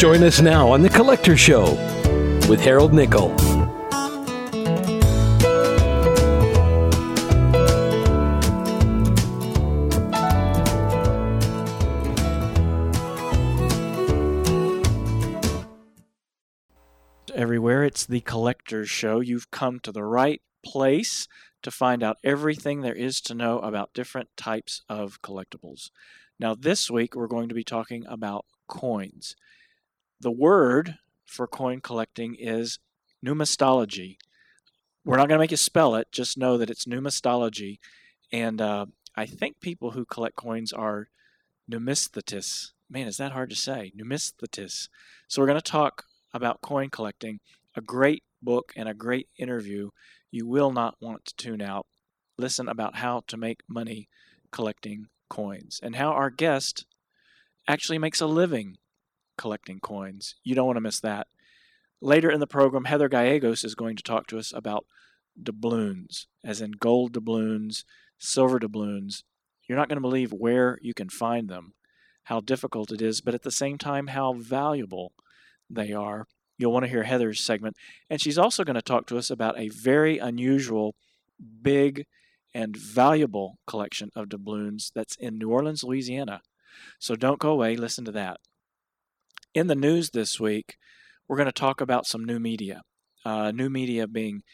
Join us now on The Collector Show with Harold Nickel. Everywhere, it's The Collector's Show. You've come to the right place to find out everything there is to know about different types of collectibles. Now, this week, we're going to be talking about coins. The word for coin collecting is numistology. We're not going to make you spell it, just know that it's numistology. And uh, I think people who collect coins are numismatists. Man, is that hard to say? Numismatists. So we're going to talk about coin collecting, a great book and a great interview. You will not want to tune out. Listen about how to make money collecting coins and how our guest actually makes a living collecting coins. You don't want to miss that. Later in the program, Heather Gallegos is going to talk to us about doubloons, as in gold doubloons, silver doubloons. You're not going to believe where you can find them, how difficult it is, but at the same time, how valuable they are. You'll want to hear Heather's segment. And she's also going to talk to us about a very unusual, big, and valuable collection of doubloons that's in New Orleans, Louisiana. So don't go away, listen to that. In the news this week, we're going to talk about some new media. Uh, new media being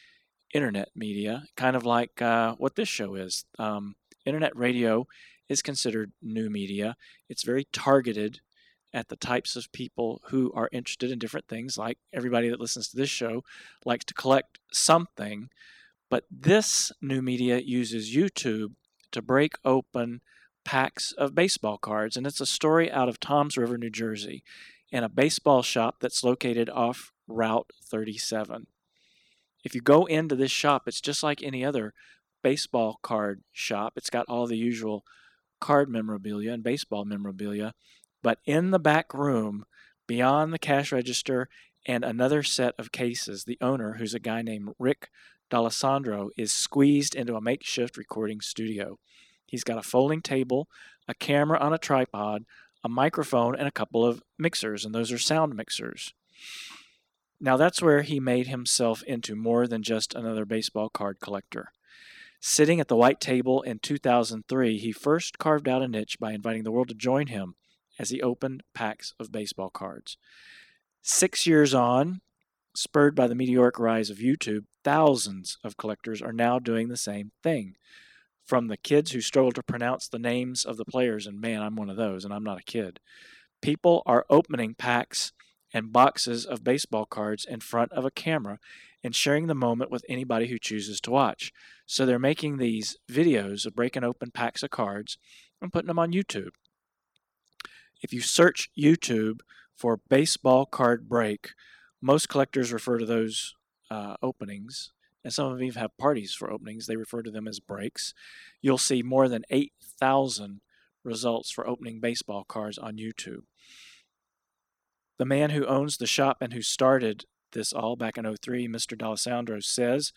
internet media, kind of like uh, what this show is. Um, internet radio is considered new media. It's very targeted at the types of people who are interested in different things, like everybody that listens to this show likes to collect something. But this new media uses YouTube to break open packs of baseball cards. And it's a story out of Toms River, New Jersey in a baseball shop that's located off Route 37. If you go into this shop, it's just like any other baseball card shop. It's got all the usual card memorabilia and baseball memorabilia. But in the back room, beyond the cash register and another set of cases, the owner, who's a guy named Rick D'Alessandro, is squeezed into a makeshift recording studio. He's got a folding table, a camera on a tripod, a microphone, and a couple of mixers, and those are sound mixers. Now, that's where he made himself into more than just another baseball card collector. Sitting at the white table in 2003, he first carved out a niche by inviting the world to join him as he opened packs of baseball cards. Six years on, spurred by the meteoric rise of YouTube, thousands of collectors are now doing the same thing from the kids who struggle to pronounce the names of the players, and man, I'm one of those, and I'm not a kid. People are opening packs and boxes of baseball cards in front of a camera and sharing the moment with anybody who chooses to watch. So they're making these videos of breaking open packs of cards and putting them on YouTube. If you search YouTube for baseball card break, most collectors refer to those uh, openings and some of them even have parties for openings. They refer to them as breaks. You'll see more than 8,000 results for opening baseball cards on YouTube. The man who owns the shop and who started this all back in 03, Mr. D'Alessandro, says,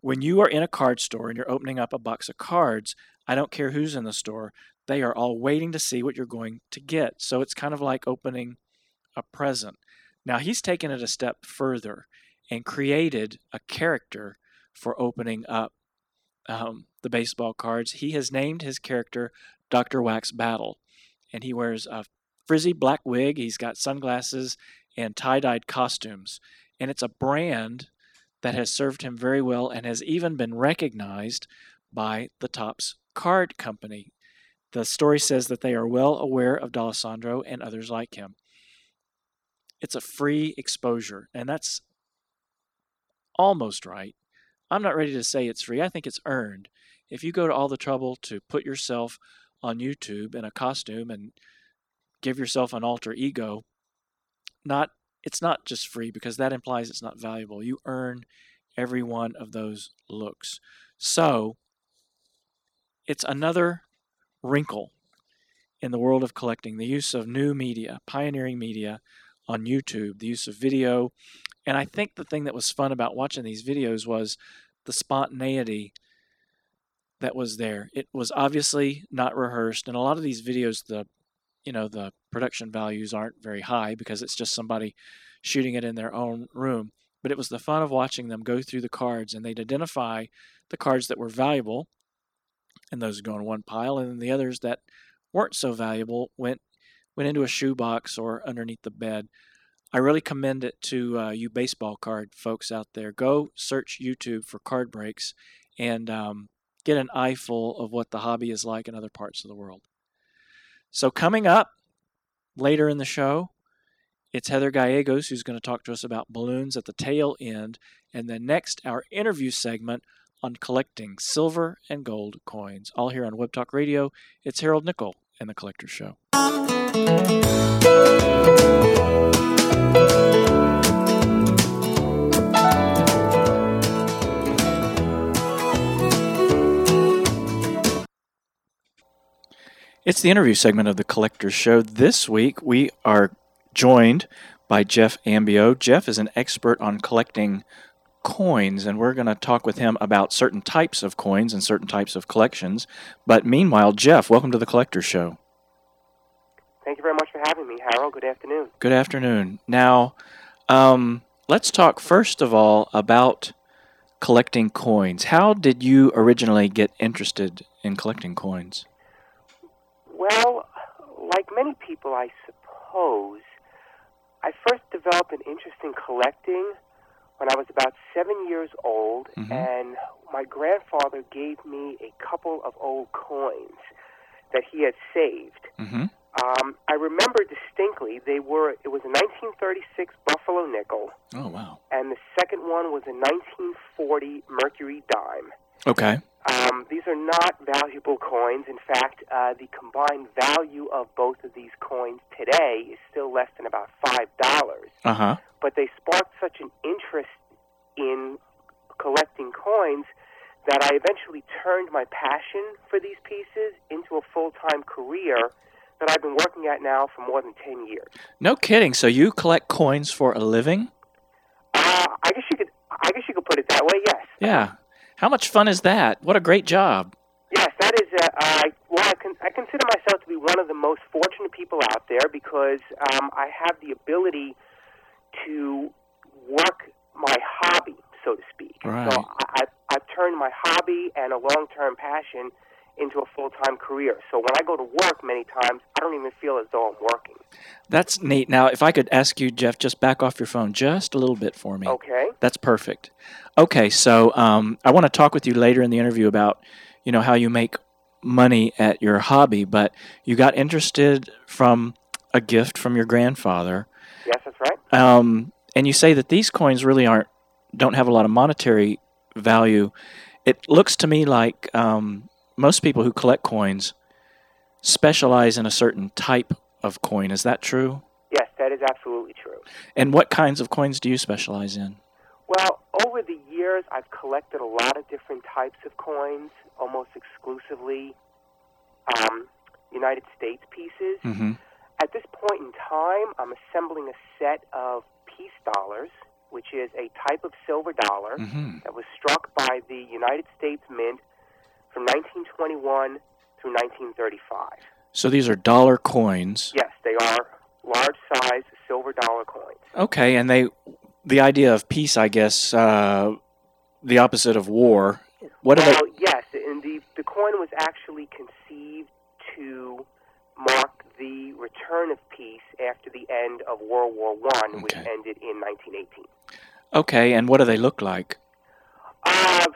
When you are in a card store and you're opening up a box of cards, I don't care who's in the store, they are all waiting to see what you're going to get. So it's kind of like opening a present. Now he's taken it a step further and created a character for opening up um, the baseball cards. He has named his character Dr. Wax Battle, and he wears a frizzy black wig. He's got sunglasses and tie dyed costumes. And it's a brand that has served him very well and has even been recognized by the Topps Card Company. The story says that they are well aware of D'Alessandro and others like him. It's a free exposure, and that's almost right. I'm not ready to say it's free. I think it's earned. If you go to all the trouble to put yourself on YouTube in a costume and give yourself an alter ego, not it's not just free because that implies it's not valuable. You earn every one of those looks. So, it's another wrinkle in the world of collecting the use of new media, pioneering media on YouTube, the use of video and I think the thing that was fun about watching these videos was the spontaneity that was there. It was obviously not rehearsed. And a lot of these videos, the you know the production values aren't very high because it's just somebody shooting it in their own room. But it was the fun of watching them go through the cards, and they'd identify the cards that were valuable, and those would go in one pile, and then the others that weren't so valuable went went into a shoebox or underneath the bed. I really commend it to uh, you baseball card folks out there. Go search YouTube for card breaks and um, get an eyeful of what the hobby is like in other parts of the world. So, coming up later in the show, it's Heather Gallegos who's going to talk to us about doubloons at the tail end. And then next, our interview segment on collecting silver and gold coins. All here on Web Talk Radio. It's Harold Nickel and the Collector Show. It's the interview segment of the Collector's Show. This week we are joined by Jeff Ambio. Jeff is an expert on collecting coins, and we're going to talk with him about certain types of coins and certain types of collections. But meanwhile, Jeff, welcome to the Collector's Show. Thank you very much for having me, Harold. Good afternoon. Good afternoon. Now, um, let's talk first of all about collecting coins. How did you originally get interested in collecting coins? Well, like many people, I suppose, I first developed an interest in collecting when I was about seven years old, Mhm. and my grandfather gave me a couple of old coins that he had saved. Mm-hmm. Um, I remember distinctly they were it was a 1936 Buffalo nickel, Oh, wow. and the second one was a 1940 Mercury dime. Okay. Um, these are not valuable coins. In fact, uh, the combined value of both of these coins today is still less than about five dollars. Uh huh. But they sparked such an interest in collecting coins that I eventually turned my passion for these pieces into a full-time career that I've been working at now for more than ten years. No kidding. So you collect coins for a living? Uh, I guess you could. I guess you could put it that way. Yes. Yeah. How much fun is that? What a great job. Yes, that is. Uh, I well, I, con- I consider myself to be one of the most fortunate people out there because um, I have the ability to work my hobby, so to speak. Right. So I, I've, I've turned my hobby and a long-term passion into a full-time career. So when I go to work, many times I don't even feel as though I'm working. That's neat. Now, if I could ask you, Jeff, just back off your phone just a little bit for me. Okay. That's perfect. Okay, so um, I want to talk with you later in the interview about, you know, how you make money at your hobby, but you got interested from a gift from your grandfather, Yes, that's right. um, and you say that these coins really aren't don't have a lot of monetary value. It looks to me like um, most people who collect coins specialize in a certain type of coin. Is that true? Yes, that is absolutely true. And what kinds of coins do you specialize in? Well, over the years, I've collected a lot of different types of coins, almost exclusively um, United States pieces. Mm-hmm. At this point in time, I'm assembling a set of peace dollars, which is a type of silver dollar Mm-hmm. that was struck by the United States Mint from 1921 through 1935. So these are dollar coins. Yes, they are large size silver dollar coins. Okay, and they the idea of peace, I guess, uh, the opposite of war. What well, yes, and the, the coin was actually conceived to mark the return of peace after the end of World War One, which ended in 1918. Okay, and what do they look like? Uh,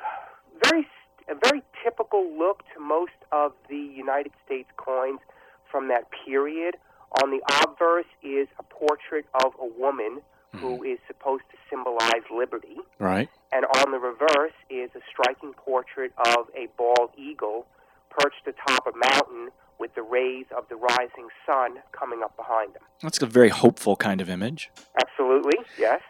look to most of the United States coins from that period. On the obverse is a portrait of a woman hmm. who is supposed to symbolize liberty, Right. and on the reverse is a striking portrait of a bald eagle perched atop a mountain with the rays of the rising sun coming up behind them. That's a very hopeful kind of image. Absolutely, yes.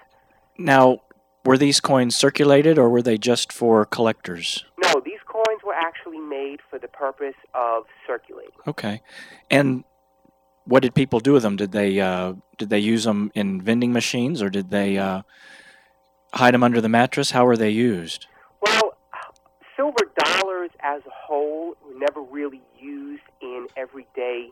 Now, were these coins circulated or were they just for collectors? No, these coins were actually made for the purpose of circulating. Okay. And what did people do with them? Did they uh, did they use them in vending machines or did they uh, hide them under the mattress? How were they used? Well, silver dollars as a whole were never really used in everyday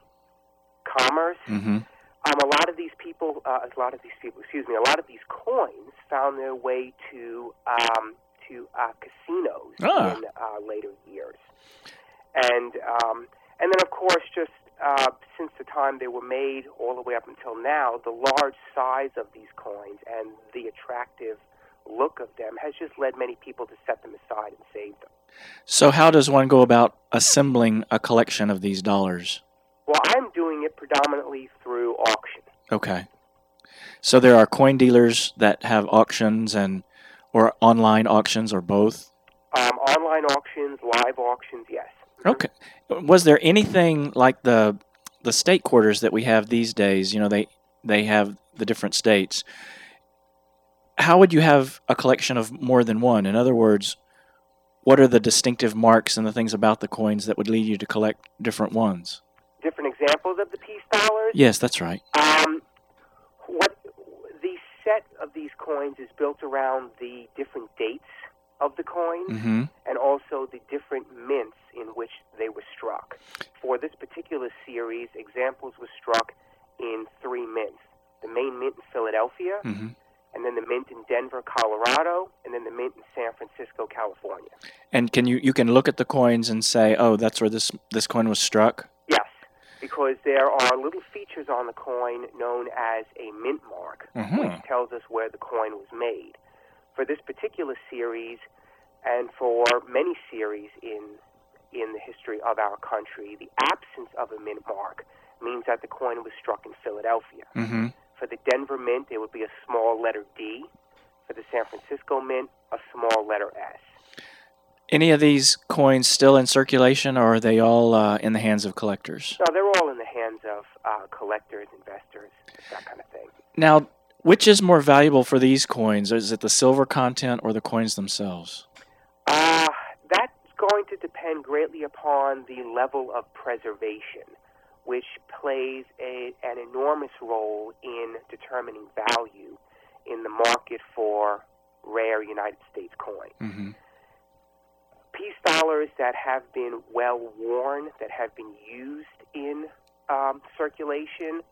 commerce. Mm-hmm. Um, a lot of these people, uh, a lot of these people, excuse me, a lot of these coins found their way to um, to uh, casinos Ah. in uh, later years, and um, and then of course just uh, since the time they were made all the way up until now, the large size of these coins and the attractive look of them has just led many people to set them aside and save them. So, how does one go about assembling a collection of these dollars? Well, I'm doing it predominantly through auction. Okay. So there are coin dealers that have auctions and or online auctions or both. Um, online auctions, live auctions, yes. Okay. Was there anything like the the state quarters that we have these days? You know, they they have the different states. How would you have a collection of more than one? In other words, what are the distinctive marks and the things about the coins that would lead you to collect different ones? Different examples of the peace dollars. Yes, that's right. Um, what the set of these coins is built around the different dates of the coins Mm-hmm. and also the different mints in which they were struck. For this particular series, examples were struck in three mints: the main mint in Philadelphia, Mm-hmm. and then the mint in Denver, Colorado, and then the mint in San Francisco, California. And can you you can look at the coins and say, oh, that's where this this coin was struck. Because there are little features on the coin known as a mint mark, Mhm. which tells us where the coin was made. For this particular series, and for many series in in the history of our country, the absence of a mint mark means that the coin was struck in Philadelphia. Mm-hmm. For the Denver mint, there would be a small letter D. For the San Francisco mint, a small letter S. Any of these coins still in circulation, or are they all uh, in the hands of collectors? So they're all in the hands of uh, collectors, investors, that kind of thing. Now, which is more valuable for these coins? Is it the silver content or the coins themselves? Uh, that's going to depend greatly upon the level of preservation, which plays a, an enormous role in determining value in the market for rare United States coins. Mm-hmm. Peace dollars that have been well worn, that have been used in um, circulation,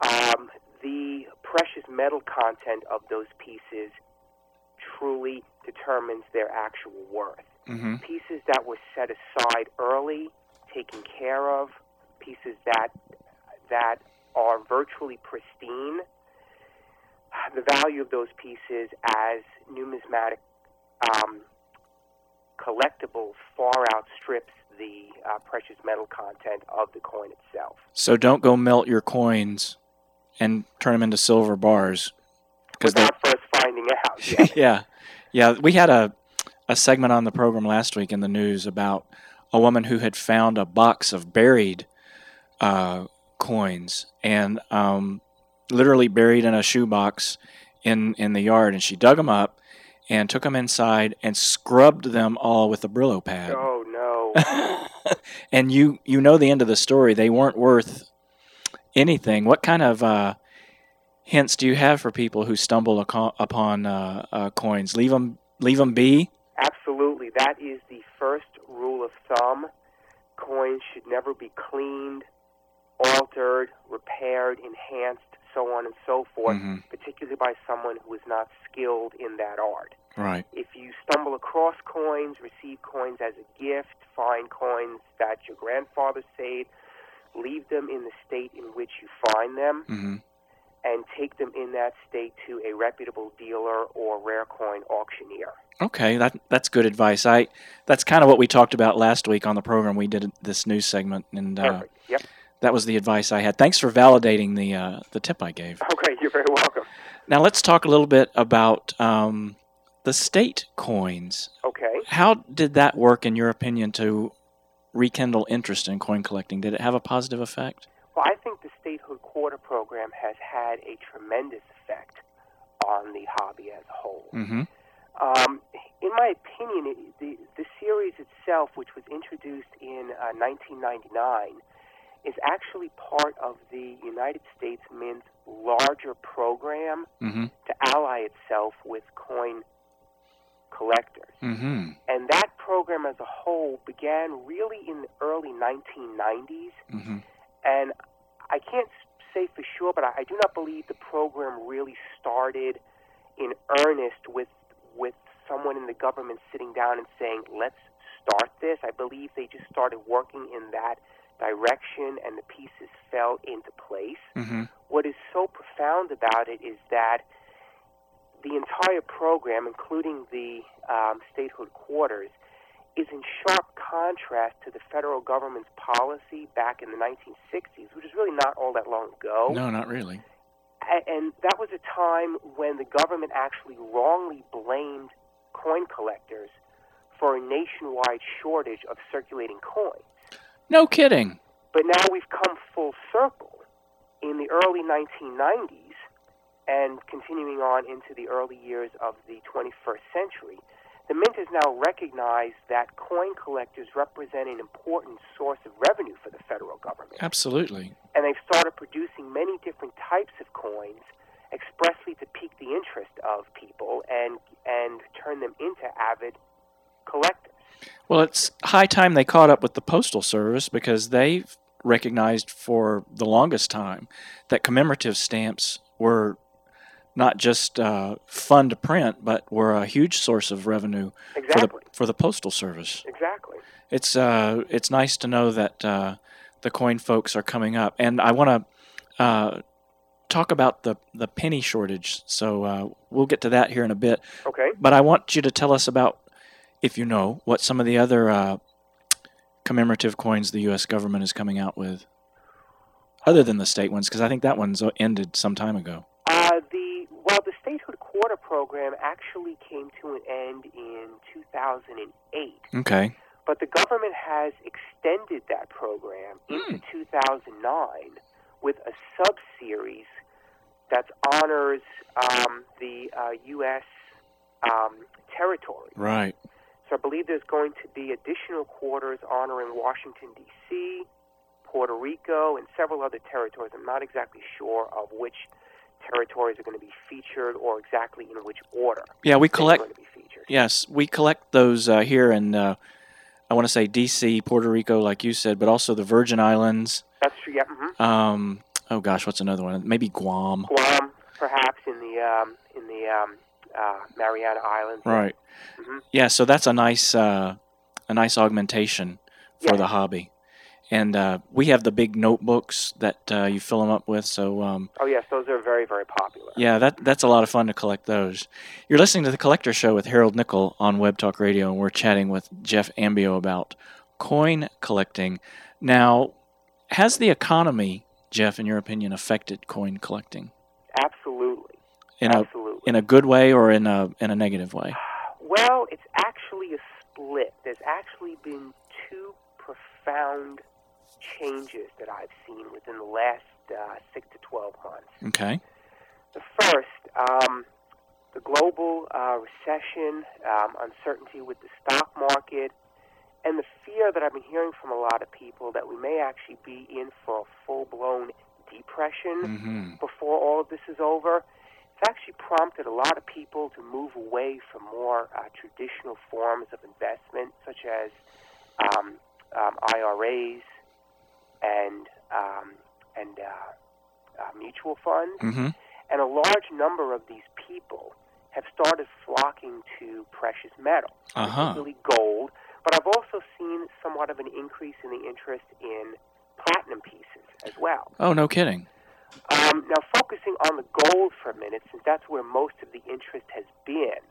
um, the precious metal content of those pieces truly determines their actual worth. Mm-hmm. Pieces that were set aside early, taken care of, pieces that that are virtually pristine. The value of those pieces as numismatic um, collectibles far outstrips the uh, precious metal content of the coin itself. So don't go melt your coins and turn them into silver bars. Because Without first finding out. Yeah. yeah, yeah. We had a a segment on the program last week in the news about a woman who had found a box of buried uh, coins and um, literally buried in a shoebox in in the yard, and she dug them up and took them inside and scrubbed them all with a Brillo pad. oh no. and you you know the end of the story. They weren't worth anything. What kind of uh, hints do you have for people who stumble aco- upon uh, uh, coins? Leave them leave them be. Absolutely. That is the first rule of thumb. Coins should never be cleaned, altered, repaired, enhanced, so on and so forth, Mhm. particularly by someone who is not skilled in that art. Right. If you stumble across coins, receive coins as a gift, find coins that your grandfather saved, leave them in the state in which you find them, hmm and take them in that state to a reputable dealer or rare coin auctioneer. Okay, that that's good advice. I that's kind of what we talked about last week on the program. We did this news segment, and uh. Yep. That was the advice I had. Thanks for validating the uh, the tip I gave. Okay, you're very welcome. Now let's talk a little bit about um, the state coins. Okay. How did that work, in your opinion, to rekindle interest in coin collecting? Did it have a positive effect? Well, I think the statehood quarter program has had a tremendous effect on the hobby as a whole. Mm-hmm. Um, in my opinion, it, the, the series itself, which was introduced in uh, 1999, is actually part of the United States Mint's larger program Mm-hmm. to ally itself with coin collectors. Mm-hmm. And that program as a whole began really in the early 1990s Mm-hmm. and I can't say for sure, but I, I do not believe the program really started in earnest with with someone in the government sitting down and saying, "Let's start this." I believe they just started working in that direction, and the pieces fell into place. Mm-hmm. What is so profound about it is that the entire program, including the um, statehood quarters, is in sharp contrast to the federal government's policy back in the 1960s, which is really not all that long ago. No, not really. And that was a time when the government actually wrongly blamed coin collectors for a nationwide shortage of circulating coins. No kidding. But now we've come full circle. In the early 1990s and continuing on into the early years of the 21st century, the Mint has now recognized that coin collectors represent an important source of revenue for the federal government. Absolutely. And they've started producing many different types of coins expressly to pique the interest of people and, and turn them into avid collectors. Well, it's high time they caught up with the Postal Service because they've recognized for the longest time that commemorative stamps were not just uh, fun to print, but were a huge source of revenue for the for the Postal Service. Exactly. It's uh, it's nice to know that uh, the coin folks are coming up, and I want to uh, talk about the the penny shortage. So uh, we'll get to that here in a bit. Okay. But I want you to tell us about, if you know, what some of the other uh, commemorative coins the U.S. government is coming out with, other than the state ones, because I think that one's ended some time ago. Uh, the well, the statehood quarter program actually came to an end in 2008, Okay. but the government has extended that program into 2009 with a sub-series that honors um, the uh, U.S. Um, territory. Right. So I believe there's going to be additional quarters honoring Washington, D.C., Puerto Rico, and several other territories. I'm not exactly sure of which territories are going to be featured or exactly in which order Yeah, we collect. going to be featured. Yes, we collect those uh, here in. Uh, I want to say D.C., Puerto Rico, like you said, but also the Virgin Islands. That's true. Yeah. hmm Um, oh gosh, what's another one? Maybe Guam. Guam, perhaps in the um, in the um, uh, Mariana Islands. Right. Mhm. Yeah, so that's a nice uh, a nice augmentation for Yeah. the hobby. And uh, we have the big notebooks that uh, you fill them up with. So um, Oh yes, those are very very popular. yeah, that that's a lot of fun to collect those. You're listening to the Collector Show with Harold Nickel on Web Talk Radio, and we're chatting with Jeff Ambio about coin collecting. Now, has the economy, Jeff, in your opinion, affected coin collecting Absolutely. In a in a good way or in a in a negative way? Well, it's actually a split. There's actually been two profound changes that I've seen within the last uh, six to 12 months. Okay. The first, um, the global uh, recession, um, uncertainty with the stock market, and the fear that I've been hearing from a lot of people that we may actually be in for a full blown depression Mm-hmm. before all of this is over, it's actually prompted a lot of people to move away from more uh, traditional forms of investment, such as um, um, IRAs and um, and uh, uh, mutual funds. Mm-hmm. And a large number of these people have started flocking to precious metals, Uh huh. particularly gold. But I've also seen somewhat of an increase in the interest in platinum pieces as well. Oh, no kidding. Um, now, focusing on the gold for a minute, since that's where most of the interest has been,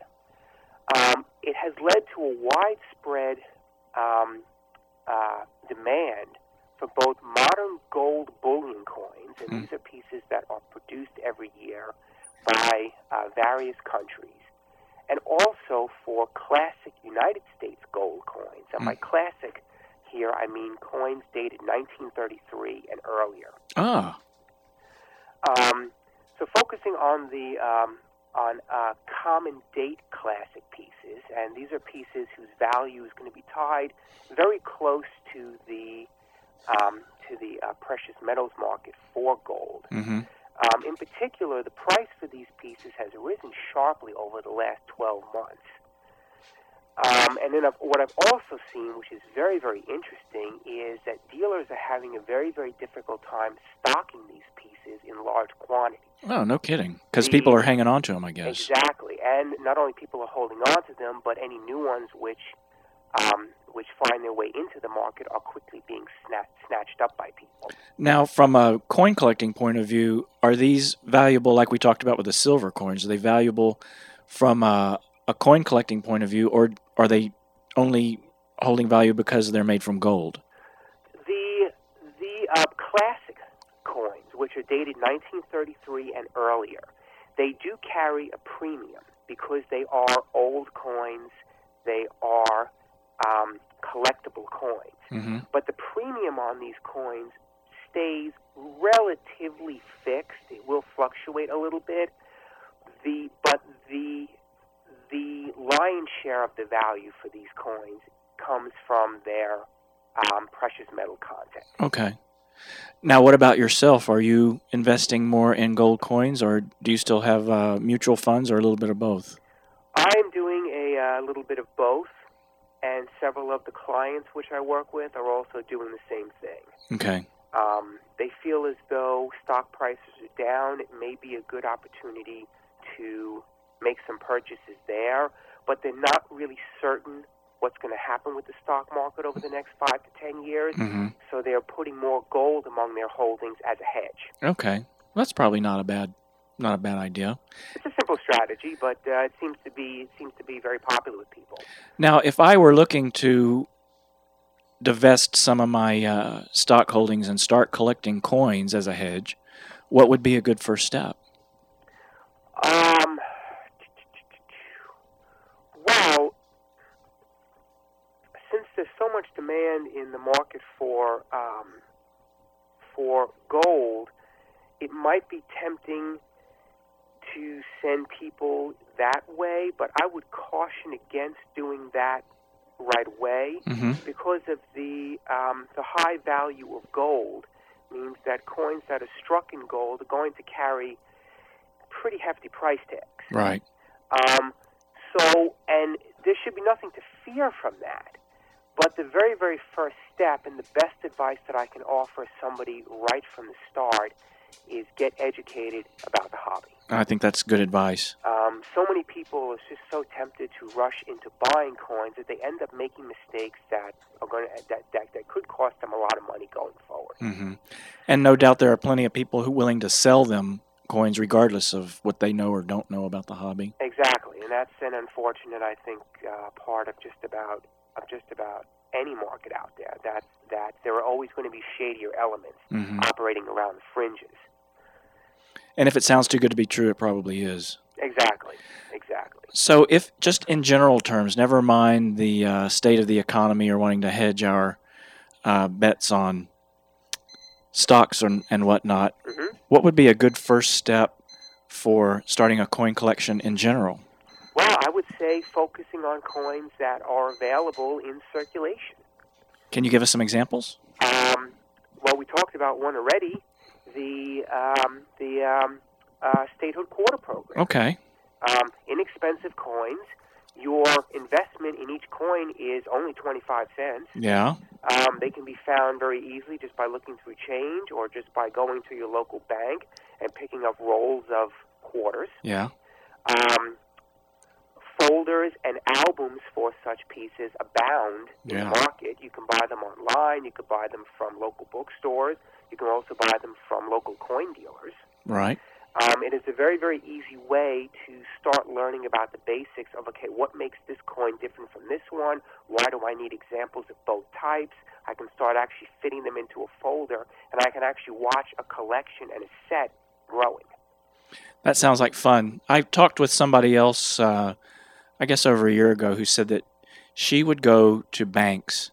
um, it has led to a widespread um, uh, demand for both modern gold bullion coins, and Hmm. these are pieces that are produced every year by uh, various countries, and also for classic United States gold coins. And by classic here, I mean coins dated 1933 and earlier. Ah. Um, so focusing on the um, on uh, common date classic pieces, and these are pieces whose value is going to be tied very close to the um, to the uh, precious metals market for gold. Mm-hmm. Um, in particular, the price for these pieces has risen sharply over the last 12 months. Um, and then I've, what I've also seen, which is very, very interesting, is that dealers are having a very, very difficult time stocking these pieces in large quantities. Oh, no kidding. Because people are hanging on to them, I guess. Exactly, and not only people are holding on to them, but any new ones which um, which find their way into the market are quickly being snatched snatched up by people. Now, from a coin collecting point of view, are these valuable, like we talked about with the silver coins? Are they valuable from a, a coin collecting point of view, or are they only holding value because they're made from gold? The the uh, classic coins, which are dated 1933 and earlier, they do carry a premium because they are old coins. They are um, collectible coins. Mm-hmm. but the premium on these coins stays relatively fixed. It will fluctuate a little bit. The but the the lion's share of the value for these coins comes from their um, precious metal content. Okay. Now, what about yourself? Are you investing more in gold coins, or do you still have uh, mutual funds, or a little bit of both? I'm doing a uh, little bit of both, and several of the clients which I work with are also doing the same thing. Okay. Um, they feel as though stock prices are down. It may be a good opportunity to make some purchases there, but they're not really certain what's going to happen with the stock market over the next five to ten years. Mm-hmm. So they're putting more gold among their holdings as a hedge. Okay. That's probably not a bad, not a bad idea. It's a simple strategy, but uh, it seems to be it seems to be very popular with people. Now, if I were looking to divest some of my uh, stock holdings and start collecting coins as a hedge, what would be a good first step? Um, there's so much demand in the market for um, for gold, it might be tempting to send people that way. But I would caution against doing that right away Mm-hmm. because of the um, the high value of gold means that coins that are struck in gold are going to carry pretty hefty price tags. Right. Um, so, and there should be nothing to fear from that. But the very, very first step and the best advice that I can offer somebody right from the start is get educated about the hobby. I think that's good advice. Um, so many people are just so tempted to rush into buying coins that they end up making mistakes that are going to, that, that, that could cost them a lot of money going forward. hmm And no doubt there are plenty of people who are willing to sell them coins regardless of what they know or don't know about the hobby. Exactly, and that's an unfortunate, I think, uh, part of just about of just about any market out there. That that there are always going to be shadier elements hmm operating around the fringes. And if it sounds too good to be true, it probably is. Exactly, exactly. So, if just in general terms, never mind the uh, state of the economy or wanting to hedge our uh, bets on stocks and, and whatnot, hmm what would be a good first step for starting a coin collection in general? Well, I would say focusing on coins that are available in circulation. Can you give us some examples? Um, well, we talked about one already, the um, the um, uh, statehood quarter program. Okay. um, inexpensive coins. Your investment in each coin is only 25 cents. Yeah. Um, they can be found very easily just by looking through change or just by going to your local bank and picking up rolls of quarters. Yeah. Um, folders and albums for such pieces abound in the market. You can buy them online, you can buy them from local bookstores, you can also buy them from local coin dealers. Right. Um, it is a very, very easy way to start learning about the basics of okay, what makes this coin different from this one? Why do I need examples of both types? I can start actually fitting them into a folder, and I can actually watch a collection and a set growing. That sounds like fun. I talked with somebody else, uh, I guess over a year ago, who said that she would go to banks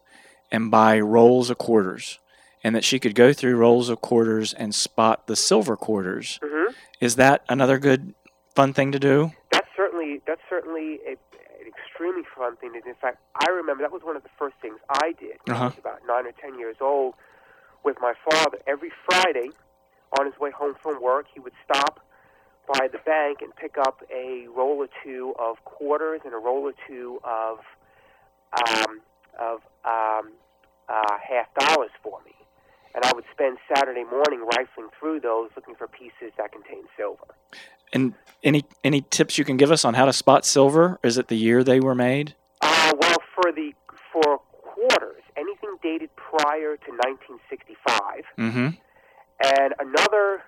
and buy rolls of quarters, and that she could go through rolls of quarters and spot the silver quarters. Mm-hmm. Is that another good, fun thing to do? That's certainly that's certainly a, an extremely fun thing. to do. In fact, I remember that was one of the first things I did when I Uh-huh. was about nine or ten years old with my father. Every Friday, on his way home from work, he would stop by the bank and pick up a roll or two of quarters and a roll or two of um, of um, uh, half dollars for me, and I would spend Saturday morning rifling through those, looking for pieces that contain silver. And any any tips you can give us on how to spot silver? Is it the year they were made? Uh, well, for the for quarters, anything dated prior to 1965, Mm-hmm. and another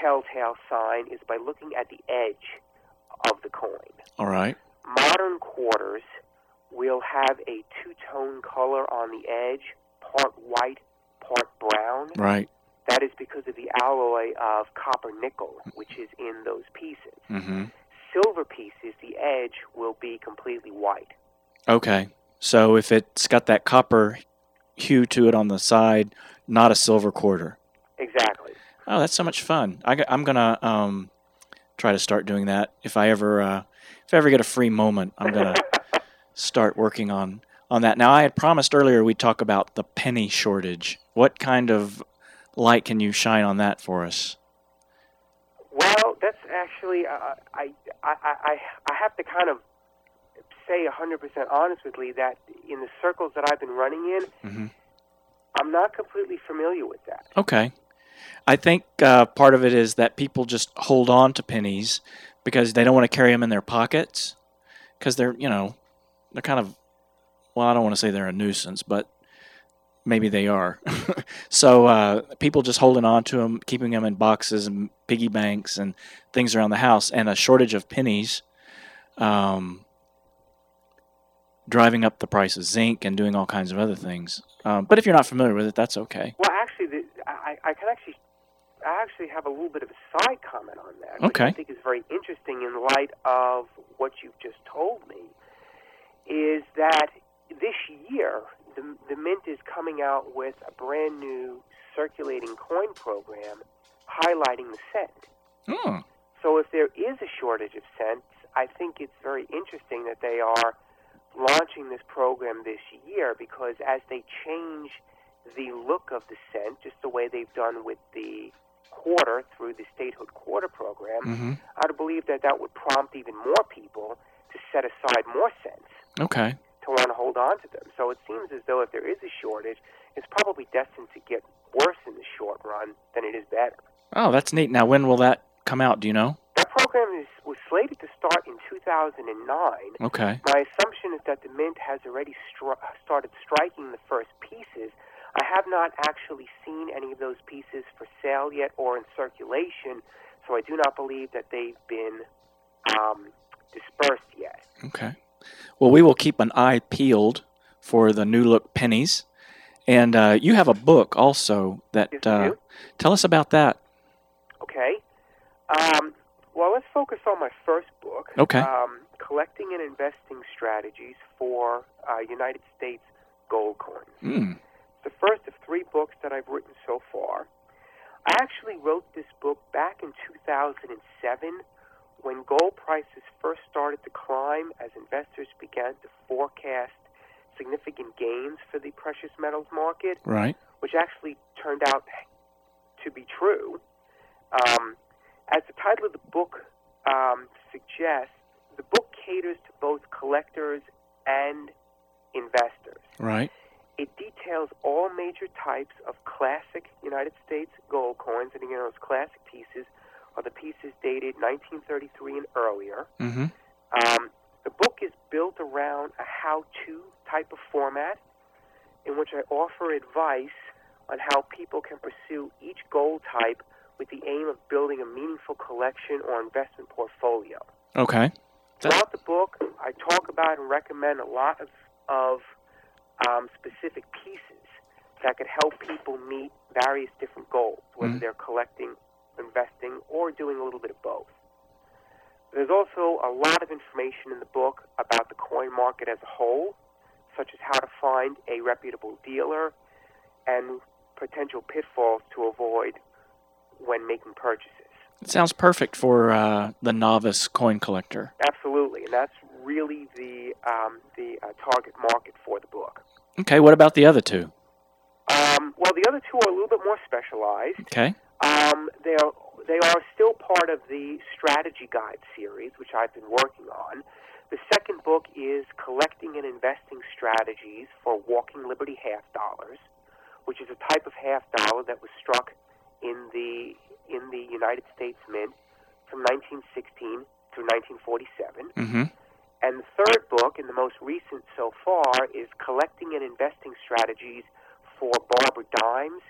telltale sign is by looking at the edge of the coin. All right. Modern quarters will have a two-tone color on the edge, part white, part brown. Right. That is because of the alloy of copper nickel, which is in those pieces. Mm-hmm. Silver pieces, the edge will be completely white. Okay. So if it's got that copper hue to it on the side, not a silver quarter. Exactly. Oh, that's so much fun. I, am gonna um, try to start doing that if I ever uh, if I ever get a free moment. I'm gonna start working on on that. Now, I had promised earlier we'd talk about the penny shortage. What kind of light can you shine on that for us? Well, that's actually uh, I, I I I have to kind of say 100% honestly that in the circles that I've been running in, hmm I'm not completely familiar with that. Okay. I think uh, part of it is that people just hold on to pennies because they don't want to carry them in their pockets because they're, you know, they're kind of, well, I don't want to say they're a nuisance, but maybe they are. so uh, people just holding on to them, keeping them in boxes and piggy banks and things around the house, and a shortage of pennies. Um, driving up the price of zinc and doing all kinds of other things. Um, but if you're not familiar with it, that's okay. Well, I, I can actually, I actually have a little bit of a side comment on that, which I think is very interesting in light of what you've just told me. Is that this year the, the Mint is coming out with a brand new circulating coin program highlighting the cent. Hmm. So if there is a shortage of cents, I think it's very interesting that they are launching this program this year because as they change the look of the cent, just the way they've done with the quarter through the statehood quarter program, hmm I'd believe that that would prompt even more people to set aside more cents Okay. to want to hold on to them. So it seems as though if there is a shortage, it's probably destined to get worse in the short run than it is better. Oh, that's neat. Now, when will that come out? Do you know? That program is, was slated to start in 2009. Okay. My assumption is that the Mint has already started striking the first pieces. I have not actually seen any of those pieces for sale yet or in circulation, so I do not believe that they've been um, dispersed yet. Okay. Well, we will keep an eye peeled for the new look pennies. And uh, you have a book also that. Yes, uh, tell us about that. Okay. Um, well, let's focus on my first book. Okay. Um, Collecting and Investing Strategies for uh, United States Gold Coins. Mm. The first of three books that I've written so far. I actually wrote this book back in 2007 when gold prices first started to climb as investors began to forecast significant gains for the precious metals market, Right. which actually turned out to be true. Um, as the title of the book um, suggests, the book caters to both collectors and investors. Right. It details all major types of classic United States gold coins, and again, those classic pieces are the pieces dated 1933 and earlier. Mm-hmm. Um, the book is built around a how-to type of format in which I offer advice on how people can pursue each gold type with the aim of building a meaningful collection or investment portfolio. Okay. Throughout the book, I talk about and recommend a lot of, of um, specific pieces that could help people meet various different goals, whether Mhm. they're collecting, investing, or doing a little bit of both. There's also a lot of information in the book about the coin market as a whole, such as how to find a reputable dealer and potential pitfalls to avoid when making purchases. It sounds perfect for uh, the novice coin collector. Absolutely, and that's really the um, the uh, target market for the book. Okay. What about the other two? Um, well, the other two are a little bit more specialized. Okay. Um, they are they are still part of the strategy guide series, which I've been working on. The second book is Collecting and Investing Strategies for Walking Liberty Half Dollars, which is a type of half dollar that was struck in the in the United States Mint from 1916 through 1947. Mm-hmm. And the third book, and the most recent so far, is Collecting and Investing Strategies for Barber Dimes.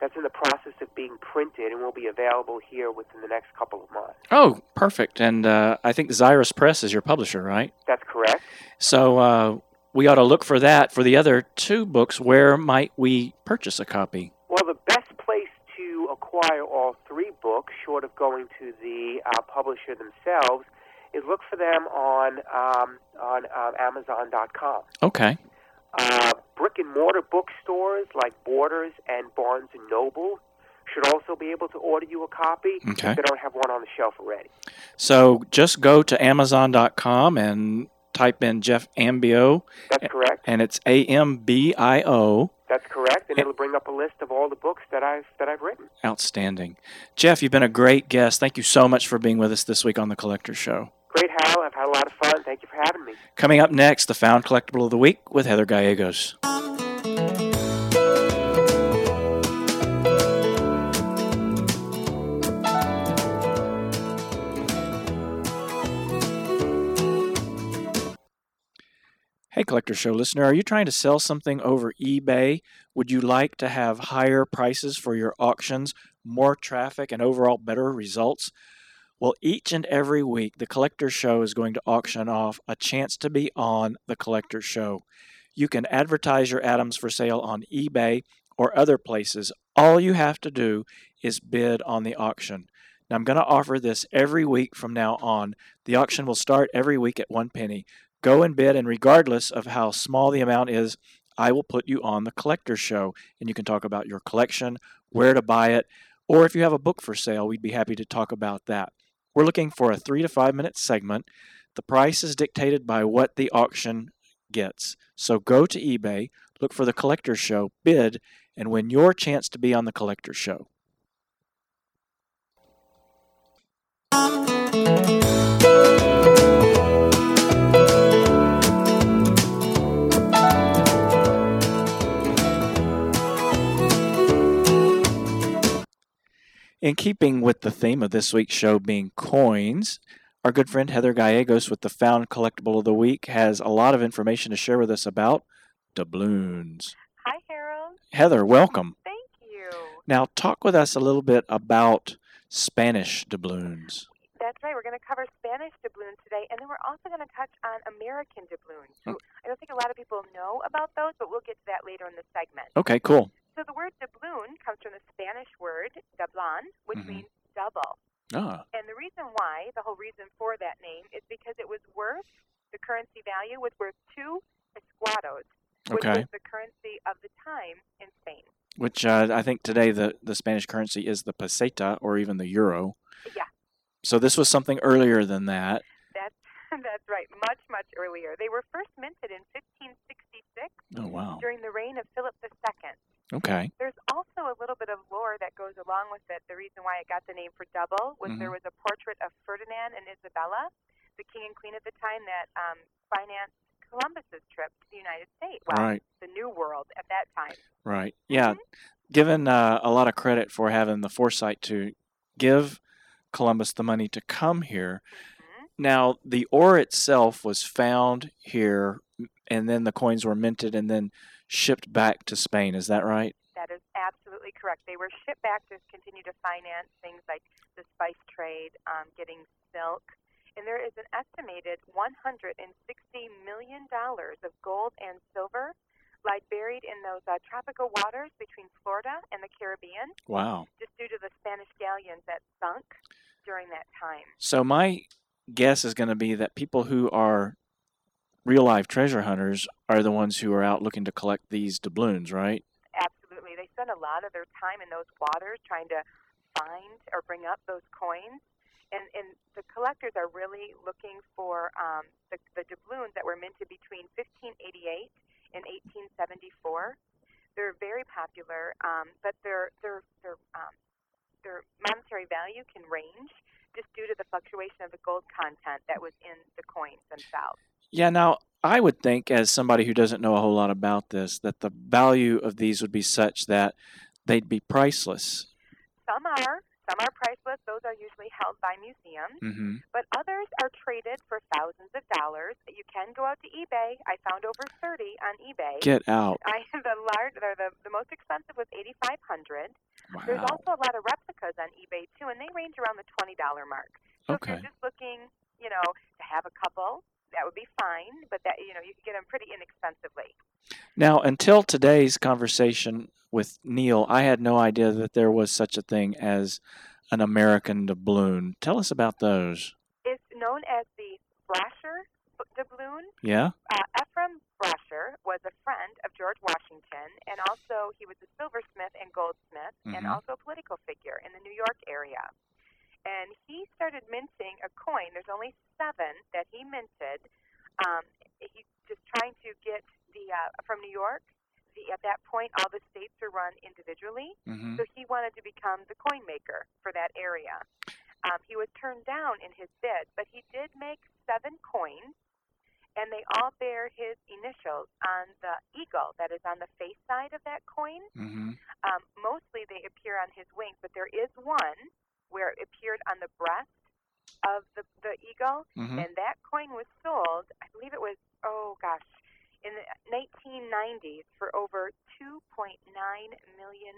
That's in the process of being printed and will be available here within the next couple of months. Oh, perfect. And uh, I think Zyrus Press is your publisher, right? That's correct. So uh, we ought to look for that. For the other two books, where might we purchase a copy? Well, the best place to acquire all three books, short of going to the uh, publisher themselves, is look for them on um, on uh, Amazon.com. Okay. Uh, brick and mortar bookstores like Borders and Barnes and Noble should also be able to order you a copy Okay. if they don't have one on the shelf already. So just go to Amazon.com and type in Jeff Ambio, That's correct. and it's A M B I O. That's correct, and it'll bring up a list of all the books that I've that I've written. Outstanding. Jeff, you've been a great guest. Thank you so much for being with us this week on The Collector Show. Great, Hal. I've had a lot of fun. Thank you for having me. Coming up next, the Found Collectible of the Week with Heather Gallegos. Hey, Collector Show listener, are you trying to sell something over eBay? Would you like to have higher prices for your auctions, more traffic, and overall better results? Well, each and every week, the Collector Show is going to auction off a chance to be on the Collector Show. You can advertise your items for sale on eBay or other places. All you have to do is bid on the auction. Now, I'm going to offer this every week from now on. The auction will start every week at one penny. Go and bid, and regardless of how small the amount is, I will put you on the Collector Show, and you can talk about your collection, where to buy it, or if you have a book for sale, we'd be happy to talk about that. We're looking for a three to five minute segment. The price is dictated by what the auction gets. So go to eBay, look for the Collector Show, bid, and win your chance to be on the Collector Show. In keeping with the theme of this week's show being coins, our good friend Heather Gallegos with the Found Collectible of the Week has a lot of information to share with us about doubloons. Hi, Harold. Heather, welcome. Thank you. Now, talk with us a little bit about Spanish doubloons. That's right. We're going to cover Spanish doubloons today, and then we're also going to touch on American doubloons. So I don't think a lot of people know about those, but we'll get to that later in the segment. Okay, cool. So the word doubloon comes from the Spanish word doublan, which Mhm. means double. Ah, And the reason why, the whole reason for that name, is because it was worth, the currency value was worth two escudos, which okay. was the currency of the time in Spain. Which uh, I think today the, the Spanish currency is the peseta or even the euro. Yeah. So this was something earlier than that. That's right. Much much earlier. They were first minted in 1566 Oh, wow. during the reign of Philip II. Okay. There's also a little bit of lore that goes along with it. The reason why it got the name for double was there Mhm. was a portrait of Ferdinand and Isabella, the king and queen at the time, that um, financed Columbus's trip to the United States. Well, Right. the New World at that time. Right. Yeah. Mhm. Given uh, a lot of credit for having the foresight to give Columbus the money to come here. Mhm. Now, the ore itself was found here, and then the coins were minted and then shipped back to Spain. Is that right? That is absolutely correct. They were shipped back to continue to finance things like the spice trade, um, getting silk. And there is an estimated $160 million of gold and silver lie buried in those uh, tropical waters between Florida and the Caribbean, Wow. just due to the Spanish galleons that sunk during that time. So, my guess is going to be that people who are real life treasure hunters are the ones who are out looking to collect these doubloons, right? Absolutely. They spend a lot of their time in those waters trying to find or bring up those coins. And, and the collectors are really looking for um, the, the doubloons that were minted between 1588 and 1874. They're very popular, um, but their their their um, their monetary value can range just due to fluctuation of the gold content that was in the coins themselves. Yeah, now I would think, as somebody who doesn't know a whole lot about this, that the value of these would be such that they'd be priceless. Some are. Some are priceless. Those are usually held by museums. Mm-hmm. But others are traded for thousands of dollars. You can go out to eBay. I found over 30 on eBay. Get out. I the large, the, the, the most expensive was 8500 Wow. There's also a lot of replicas on eBay too, and they range around the $20 mark. So if Okay. you're just looking, you know, to have a couple, that would be fine. But that you know, you can get them pretty inexpensively. Now, until today's conversation with Neil, I had no idea that there was such a thing as an American doubloon. Tell us about those. It's known as the Brasher doubloon. Yeah? Uh, Ephraim Brasher was a friend of George Washington, and also he was a silversmith and goldsmith, and Mhm. also a political figure in the New York area. And he started minting a coin. There's only seven that he minted. Um, he's just trying to get the uh, from New York. The, at that point, all the states are run individually, Mm-hmm. so he wanted to become the coin maker for that area. Um, he was turned down in his bid, but he did make seven coins, and they all bear his initials on the eagle that is on the face side of that coin. Mm-hmm. Um, mostly they appear on his wings, but there is one where it appeared on the breast of the, the eagle, Mm-hmm. and that coin was sold, I believe it was, oh gosh, in the 1990s for over $2.9 million.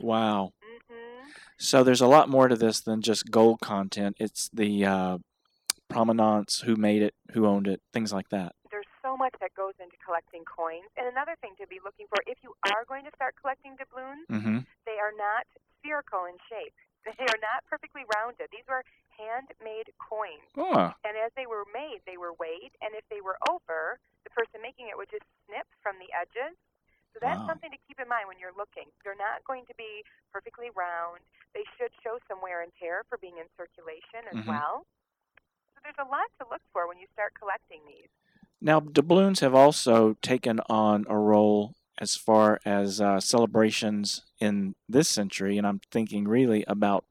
Wow. Mm-hmm. So there's a lot more to this than just gold content. It's the uh, provenance, who made it, who owned it, things like that. there's so much that goes into collecting coins. And another thing to be looking for, if you are going to start collecting doubloons, Mm-hmm. they are not spherical in shape. They are not perfectly rounded. These were handmade coins. Oh, And as they were made, they were weighed. And if they were over, the person making it would just snip from the edges. So that's Wow. something to keep in mind when you're looking. They're not going to be perfectly round. They should show some wear and tear for being in circulation as Mhm. well. So there's a lot to look for when you start collecting these. Now, doubloons have also taken on a role as far as uh, celebrations in this century, and I'm thinking really about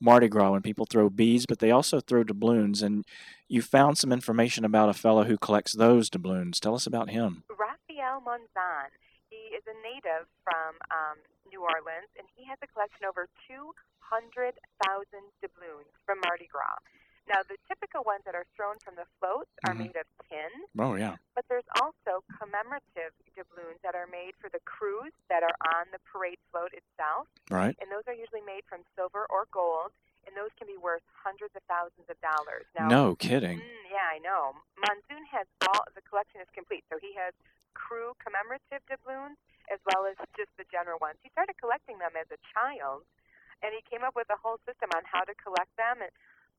Mardi Gras when people throw beads, but they also throw doubloons. And you found some information about a fellow who collects those doubloons. Tell us about him. Raphael Monzon. He is a native from um, New Orleans, and he has a collection over 200,000 doubloons from Mardi Gras. Now, the typical ones that are thrown from the floats are Mhm. made of tin, Oh yeah, but there's also commemorative doubloons that are made for the krewes that are on the parade float itself, right. and those are usually made from silver or gold, and those can be worth hundreds of thousands of dollars. Now, No kidding. Mm, yeah, I know. Monzon has all the collection is complete. So he has krewe commemorative doubloons as well as just the general ones. He started collecting them as a child, and he came up with a whole system on how to collect them. And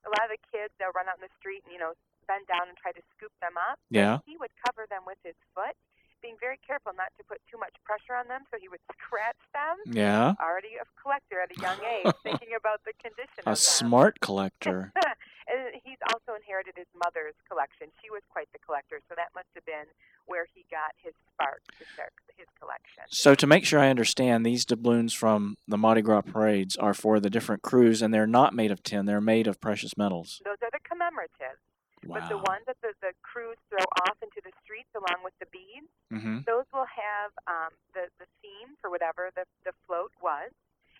a lot of the kids they'll run out in the street and you know bend down and try to scoop them up. Yeah. He would cover them with his foot, being very careful not to put too much pressure on them, so he would scratch them. Yeah. Already a collector at a young age, thinking about the condition A smart collector. and he's also inherited his mother's collection. She was quite the collector, so that must have been where he got his spark to start his collection. So to make sure I understand, these doubloons from the Mardi Gras parades are for the different krewes, and they're not made of tin. They're made of precious metals. Those are the commemoratives, Wow. but the ones that the, the krewes throw off into the streets along with the beads, hmm those will have um, the the theme for whatever the the float was,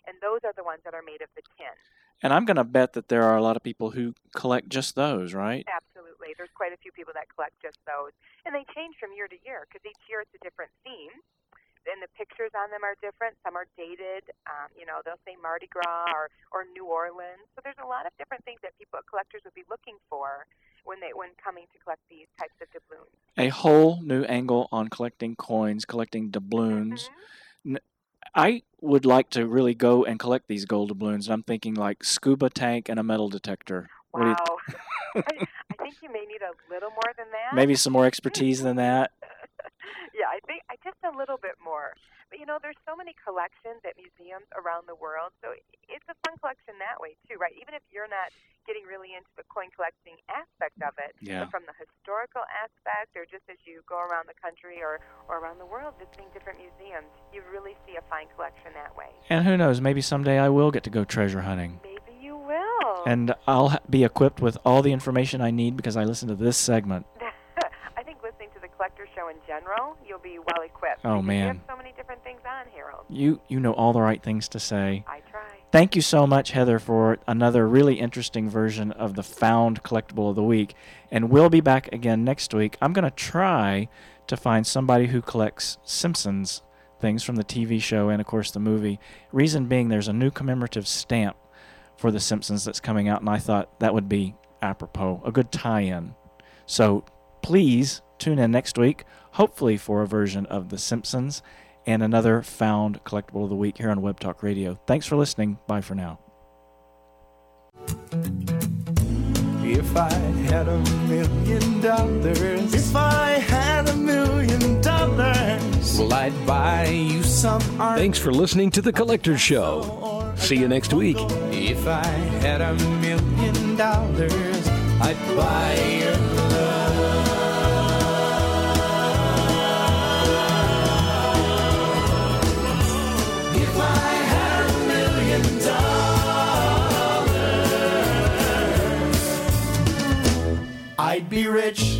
and those are the ones that are made of the tin. And I'm going to bet that there are a lot of people who collect just those, right? Absolutely, there's quite a few people that collect just those, and they change from year to year because each year it's a different theme. And the pictures on them are different. Some are dated. Um, you know, they'll say Mardi Gras or, or New Orleans. So there's a lot of different things that people collectors would be looking for when they when coming to collect these types of doubloons. A whole new angle on collecting coins, collecting doubloons. Mhm. I would like to really go and collect these gold doubloons. And I'm thinking like scuba tank and a metal detector. What do you Wow. I, I think you may need a little more than that. Maybe some more expertise than that. Yeah, I think I just a little bit more. But you know, there's so many collections at museums around the world, so it's a fun collection that way too, right? Even if you're not getting really into the coin collecting aspect of it, Yeah. but from the historical aspect, or just as you go around the country or or around the world visiting different museums, you really see a fine collection that way. And who knows, maybe someday I will get to go treasure hunting. Maybe you will. And I'll be equipped with all the information I need because I listen to this segment. Collector Show in general, you'll be well equipped. Oh, man. You have so many different things on, Harold. You you know all the right things to say. I try. Thank you so much, Heather, for another really interesting version of the Found Collectible of the Week. And we'll be back again next week. I'm going to try to find somebody who collects Simpsons things from the TV show and, of course, the movie. Reason being, there's a new commemorative stamp for The Simpsons that's coming out, and I thought that would be apropos, a good tie in. So please tune in next week, hopefully for a version of The Simpsons and another found collectible of the week here on Web Talk Radio. Thanks for listening. Bye for now. If I had a million dollars, if I had a million dollars, well, I'd buy you some art. Thanks for listening to The Collector's Show. See you next week. If I had a million dollars, I'd buy your I'd be rich